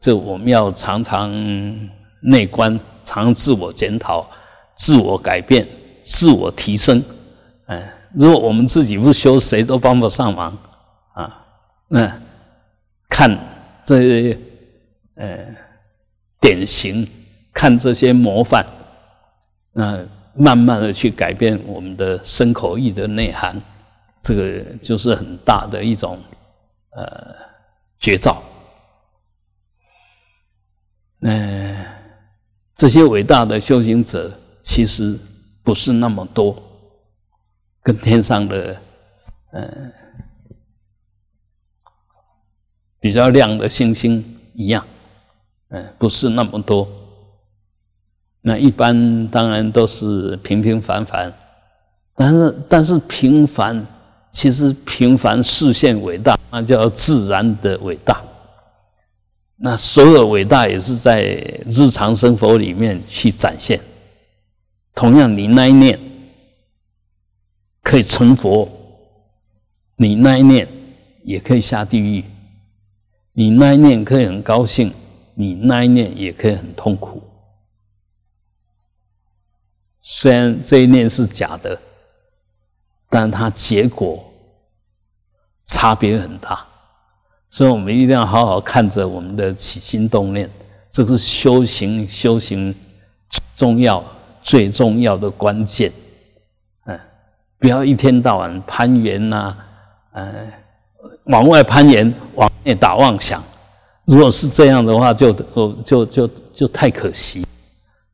这我们要常常内观，常自我检讨、自我改变、自我提升。哎，如果我们自己不修，谁都帮不上忙啊。那看这些呃典型，看这些模范，那慢慢的去改变我们的身口意的内涵，这个就是很大的一种呃绝招。嗯，这些伟大的修行者其实不是那么多，跟天上的嗯比较亮的星星一样，嗯，不是那么多。那一般当然都是平平凡凡，但是但是平凡其实平凡视线伟大，那叫自然的伟大。那所有伟大也是在日常生活里面去展现。同样，你那一念可以成佛，你那一念也可以下地狱；你那一念可以很高兴，你那一念也可以很痛苦。虽然这一念是假的，但它结果差别很大。所以我们一定要好好看着我们的起心动念，这是修行修行重要最重要的关键。嗯，不要一天到晚攀缘呐，嗯，往外攀岩，往内打妄想。如果是这样的话，就就就就就太可惜。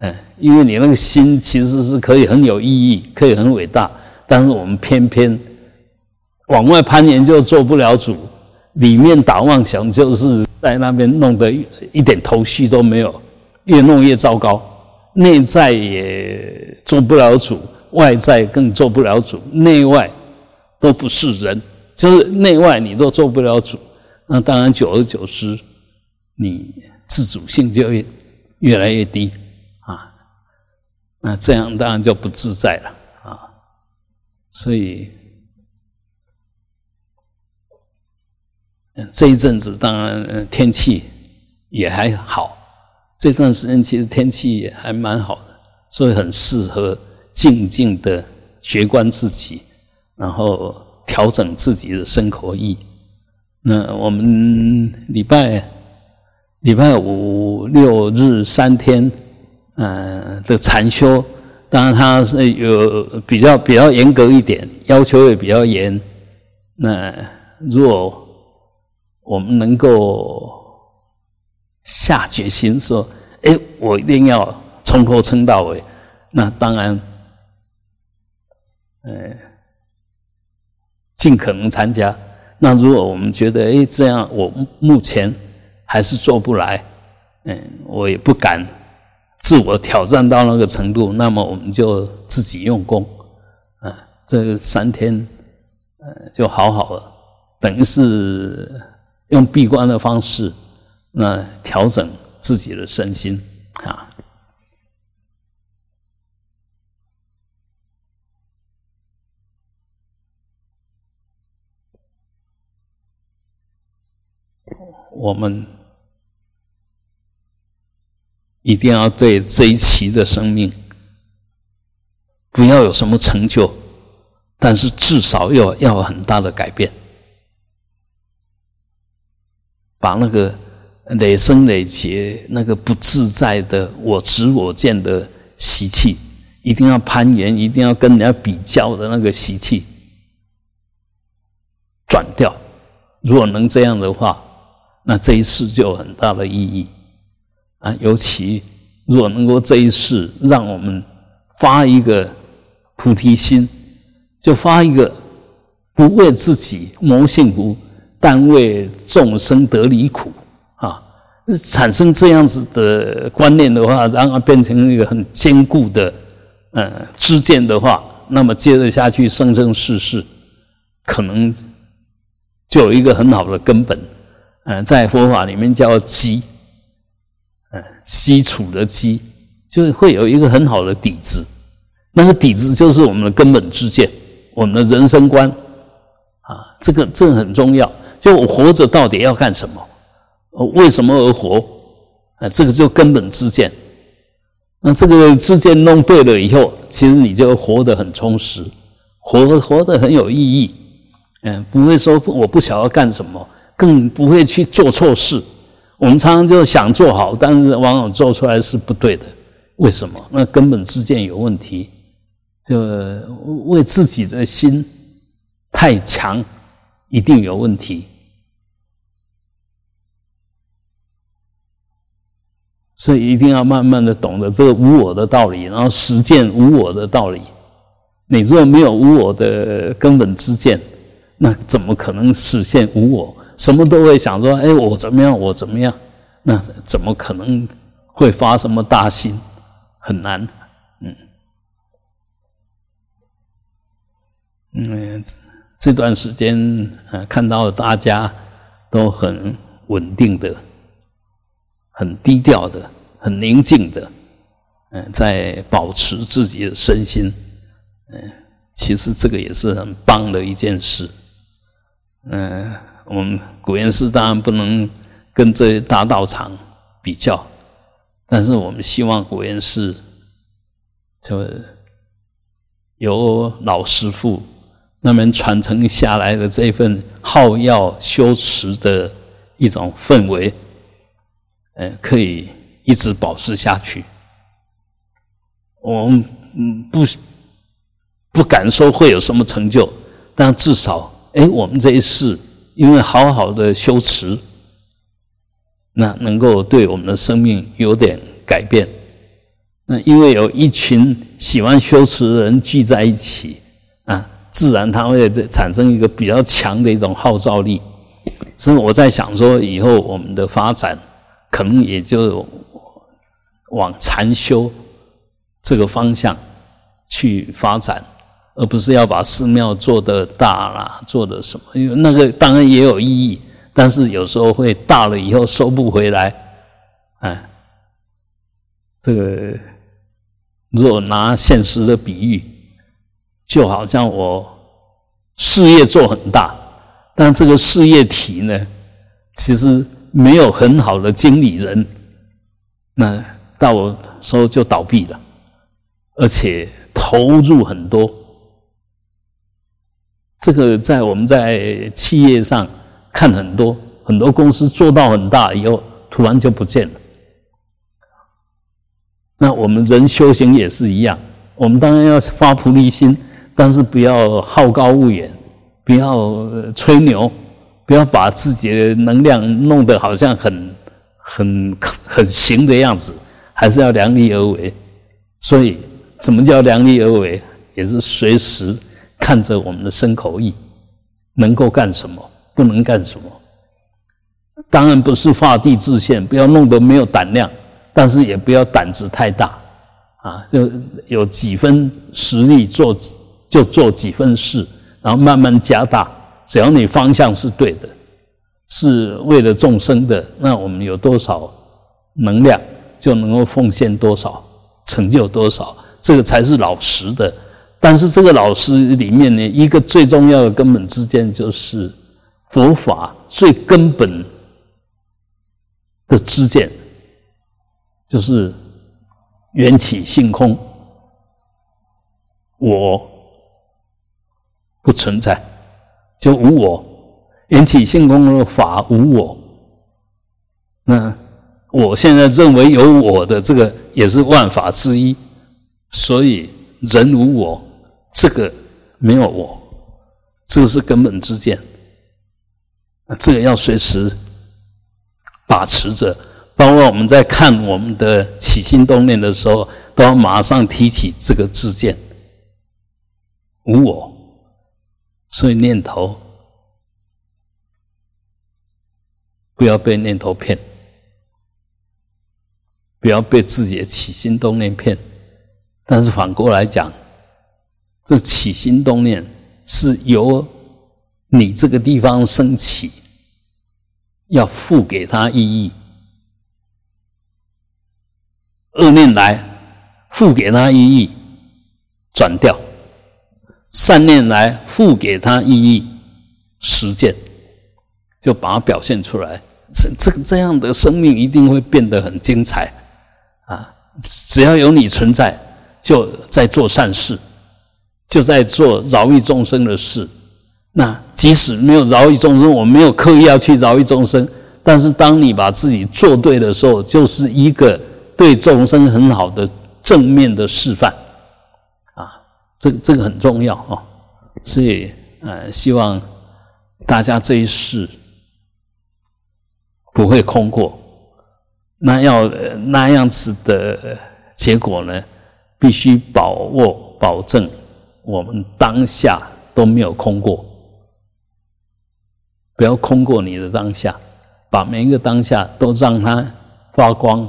嗯，因为你那个心其实是可以很有意义，可以很伟大，但是我们偏偏往外攀岩就做不了主。里面打妄想，就是在那边弄得一点头绪都没有，越弄越糟糕。内在也做不了主，外在更做不了主，内外都不是人，就是内外你都做不了主。那当然，久而久之，你自主性就越越来越低啊。那这样当然就不自在了啊。所以。这一阵子当然天气也还好，这段时间其实天气也还蛮好的，所以很适合静静的觉观自己，然后调整自己的生活意。那我们礼拜礼拜五六日三天，嗯的禅修，当然它是有比较比较严格一点，要求也比较严。那如果我们能够下决心说：“哎，我一定要从头撑到尾。”那当然，呃，尽可能参加。那如果我们觉得哎，这样我目前还是做不来，嗯，我也不敢自我挑战到那个程度，那么我们就自己用功啊。这三天，呃，就好好了，等于是。用闭关的方式，那调整自己的身心啊。我们一定要对这一期的生命，不要有什么成就，但是至少要要有很大的改变。把那个累生累劫、那个不自在的我执我见的习气，一定要攀缘，一定要跟人家比较的那个习气转掉。如果能这样的话，那这一世就有很大的意义啊！尤其如果能够这一世让我们发一个菩提心，就发一个不为自己谋幸福。但为众生得离苦啊，产生这样子的观念的话，然后变成一个很坚固的呃知见的话，那么接着下去生生世世，可能就有一个很好的根本。嗯，在佛法里面叫基，嗯，基础的基，就是会有一个很好的底子。那个底子就是我们的根本之见，我们的人生观啊，这个这很重要。就活着到底要干什么？为什么而活？啊，这个就根本之见。那这个之见弄对了以后，其实你就活得很充实，活活得很有意义。嗯，不会说我不晓得干什么，更不会去做错事。我们常常就想做好，但是往往做出来是不对的。为什么？那根本之见有问题，就为自己的心太强，一定有问题。所以一定要慢慢的懂得这个无我的道理，然后实践无我的道理。你若没有无我的根本之见，那怎么可能实现无我？什么都会想说，哎，我怎么样？我怎么样？那怎么可能会发什么大心？很难。嗯嗯，这段时间呃，看到大家都很稳定的。很低调的，很宁静的，嗯，在保持自己的身心，嗯，其实这个也是很棒的一件事，嗯，我们古岩寺当然不能跟这些大道场比较，但是我们希望古岩寺就由老师傅那么传承下来的这份好药修持的一种氛围。呃，可以一直保持下去。我们嗯不不敢说会有什么成就，但至少，哎，我们这一世因为好好的修持，那能够对我们的生命有点改变。那因为有一群喜欢修持的人聚在一起，啊，自然它会产生一个比较强的一种号召力。所以我在想说，以后我们的发展。可能也就往禅修这个方向去发展，而不是要把寺庙做的大啦，做的什么？因为那个当然也有意义，但是有时候会大了以后收不回来。哎，这个若拿现实的比喻，就好像我事业做很大，但这个事业体呢，其实。没有很好的经理人，那到时候就倒闭了，而且投入很多。这个在我们在企业上看很多，很多公司做到很大以后，突然就不见了。那我们人修行也是一样，我们当然要发菩提心，但是不要好高骛远，不要吹牛。不要把自己的能量弄得好像很、很、很行的样子，还是要量力而为。所以，怎么叫量力而为？也是随时看着我们的身口意，能够干什么，不能干什么。当然不是画地自限，不要弄得没有胆量，但是也不要胆子太大啊，就有几分实力做，就做几分事，然后慢慢加大。只要你方向是对的，是为了众生的，那我们有多少能量，就能够奉献多少，成就多少，这个才是老实的。但是这个老实里面呢，一个最重要的根本之见，就是佛法最根本的知见，就是缘起性空，我不存在。就无我，缘起性空的法无我。那我现在认为有我的这个也是万法之一，所以人无我，这个没有我，这个是根本之见。这个要随时把持着，包括我们在看我们的起心动念的时候，都要马上提起这个自见，无我。所以念头不要被念头骗，不要被自己的起心动念骗。但是反过来讲，这起心动念是由你这个地方升起，要赋给他意义。恶念来，赋给他意义，转掉。善念来，赋给他意义，实践，就把它表现出来。这这这样的生命一定会变得很精彩啊！只要有你存在，就在做善事，就在做饶益众生的事。那即使没有饶益众生，我没有刻意要去饶益众生，但是当你把自己做对的时候，就是一个对众生很好的正面的示范！这这个很重要啊！所以呃，希望大家这一世不会空过。那要那样子的结果呢，必须把握保证我们当下都没有空过。不要空过你的当下，把每一个当下都让它发光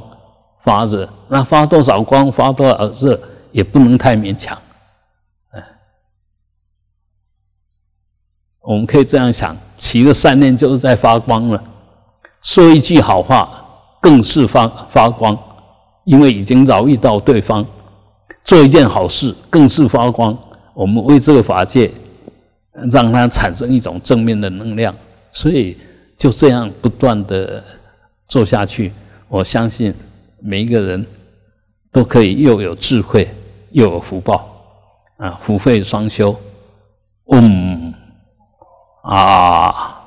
发热。那发多少光，发多少热，也不能太勉强。我们可以这样想：起个善念就是在发光了，说一句好话更是发发光，因为已经饶遇到对方；做一件好事更是发光。我们为这个法界让它产生一种正面的能量。所以就这样不断的做下去，我相信每一个人都可以又有智慧又有福报啊，福慧双修，嗯啊。